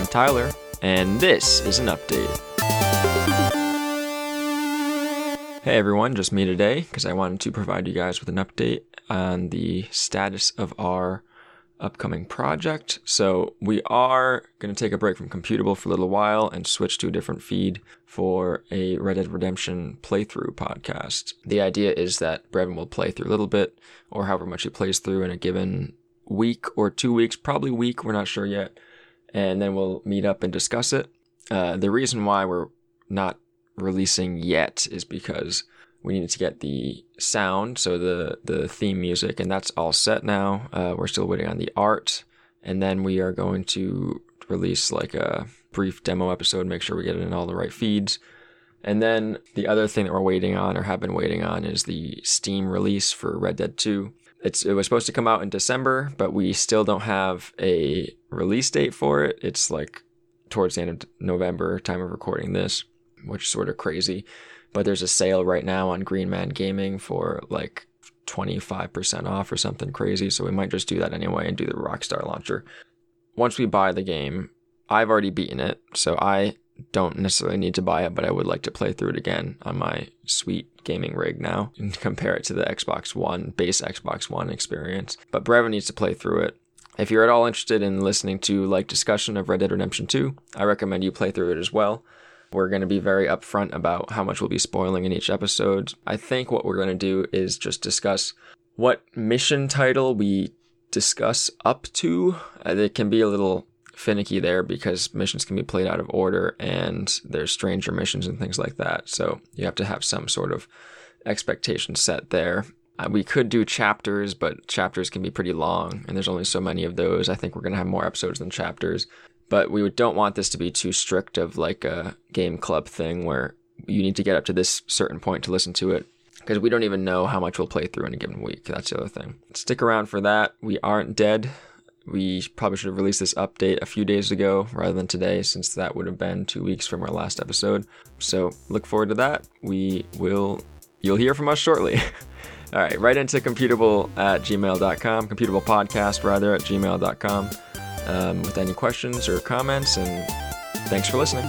Tyler, and this is an update. Hey everyone, just me today because I wanted to provide you guys with an update on the status of our upcoming project. So, we are going to take a break from Computable for a little while and switch to a different feed for a Red Dead Redemption playthrough podcast. The idea is that Brevin will play through a little bit or however much he plays through in a given week or two weeks, probably week, we're not sure yet. And then we'll meet up and discuss it. Uh, the reason why we're not releasing yet is because we needed to get the sound, so the the theme music, and that's all set now. Uh, we're still waiting on the art, and then we are going to release like a brief demo episode, make sure we get it in all the right feeds. And then the other thing that we're waiting on or have been waiting on is the Steam release for Red Dead 2. It's it was supposed to come out in December, but we still don't have a release date for it. It's like towards the end of November, time of recording this which is sort of crazy. But there's a sale right now on Green Man Gaming for like 25% off or something crazy. So we might just do that anyway and do the Rockstar launcher. Once we buy the game, I've already beaten it. So I don't necessarily need to buy it, but I would like to play through it again on my sweet gaming rig now and compare it to the Xbox One, base Xbox One experience. But Brevin needs to play through it. If you're at all interested in listening to like discussion of Red Dead Redemption 2, I recommend you play through it as well. We're going to be very upfront about how much we'll be spoiling in each episode. I think what we're going to do is just discuss what mission title we discuss up to. Uh, it can be a little finicky there because missions can be played out of order and there's stranger missions and things like that. So you have to have some sort of expectation set there. Uh, we could do chapters, but chapters can be pretty long, and there's only so many of those. I think we're going to have more episodes than chapters but we don't want this to be too strict of like a game club thing where you need to get up to this certain point to listen to it because we don't even know how much we'll play through in a given week. That's the other thing. Stick around for that. We aren't dead. We probably should have released this update a few days ago rather than today, since that would have been two weeks from our last episode. So look forward to that. We will, you'll hear from us shortly. All right, write into computable at gmail.com, computable podcast rather at gmail.com um, with any questions or comments. And thanks for listening.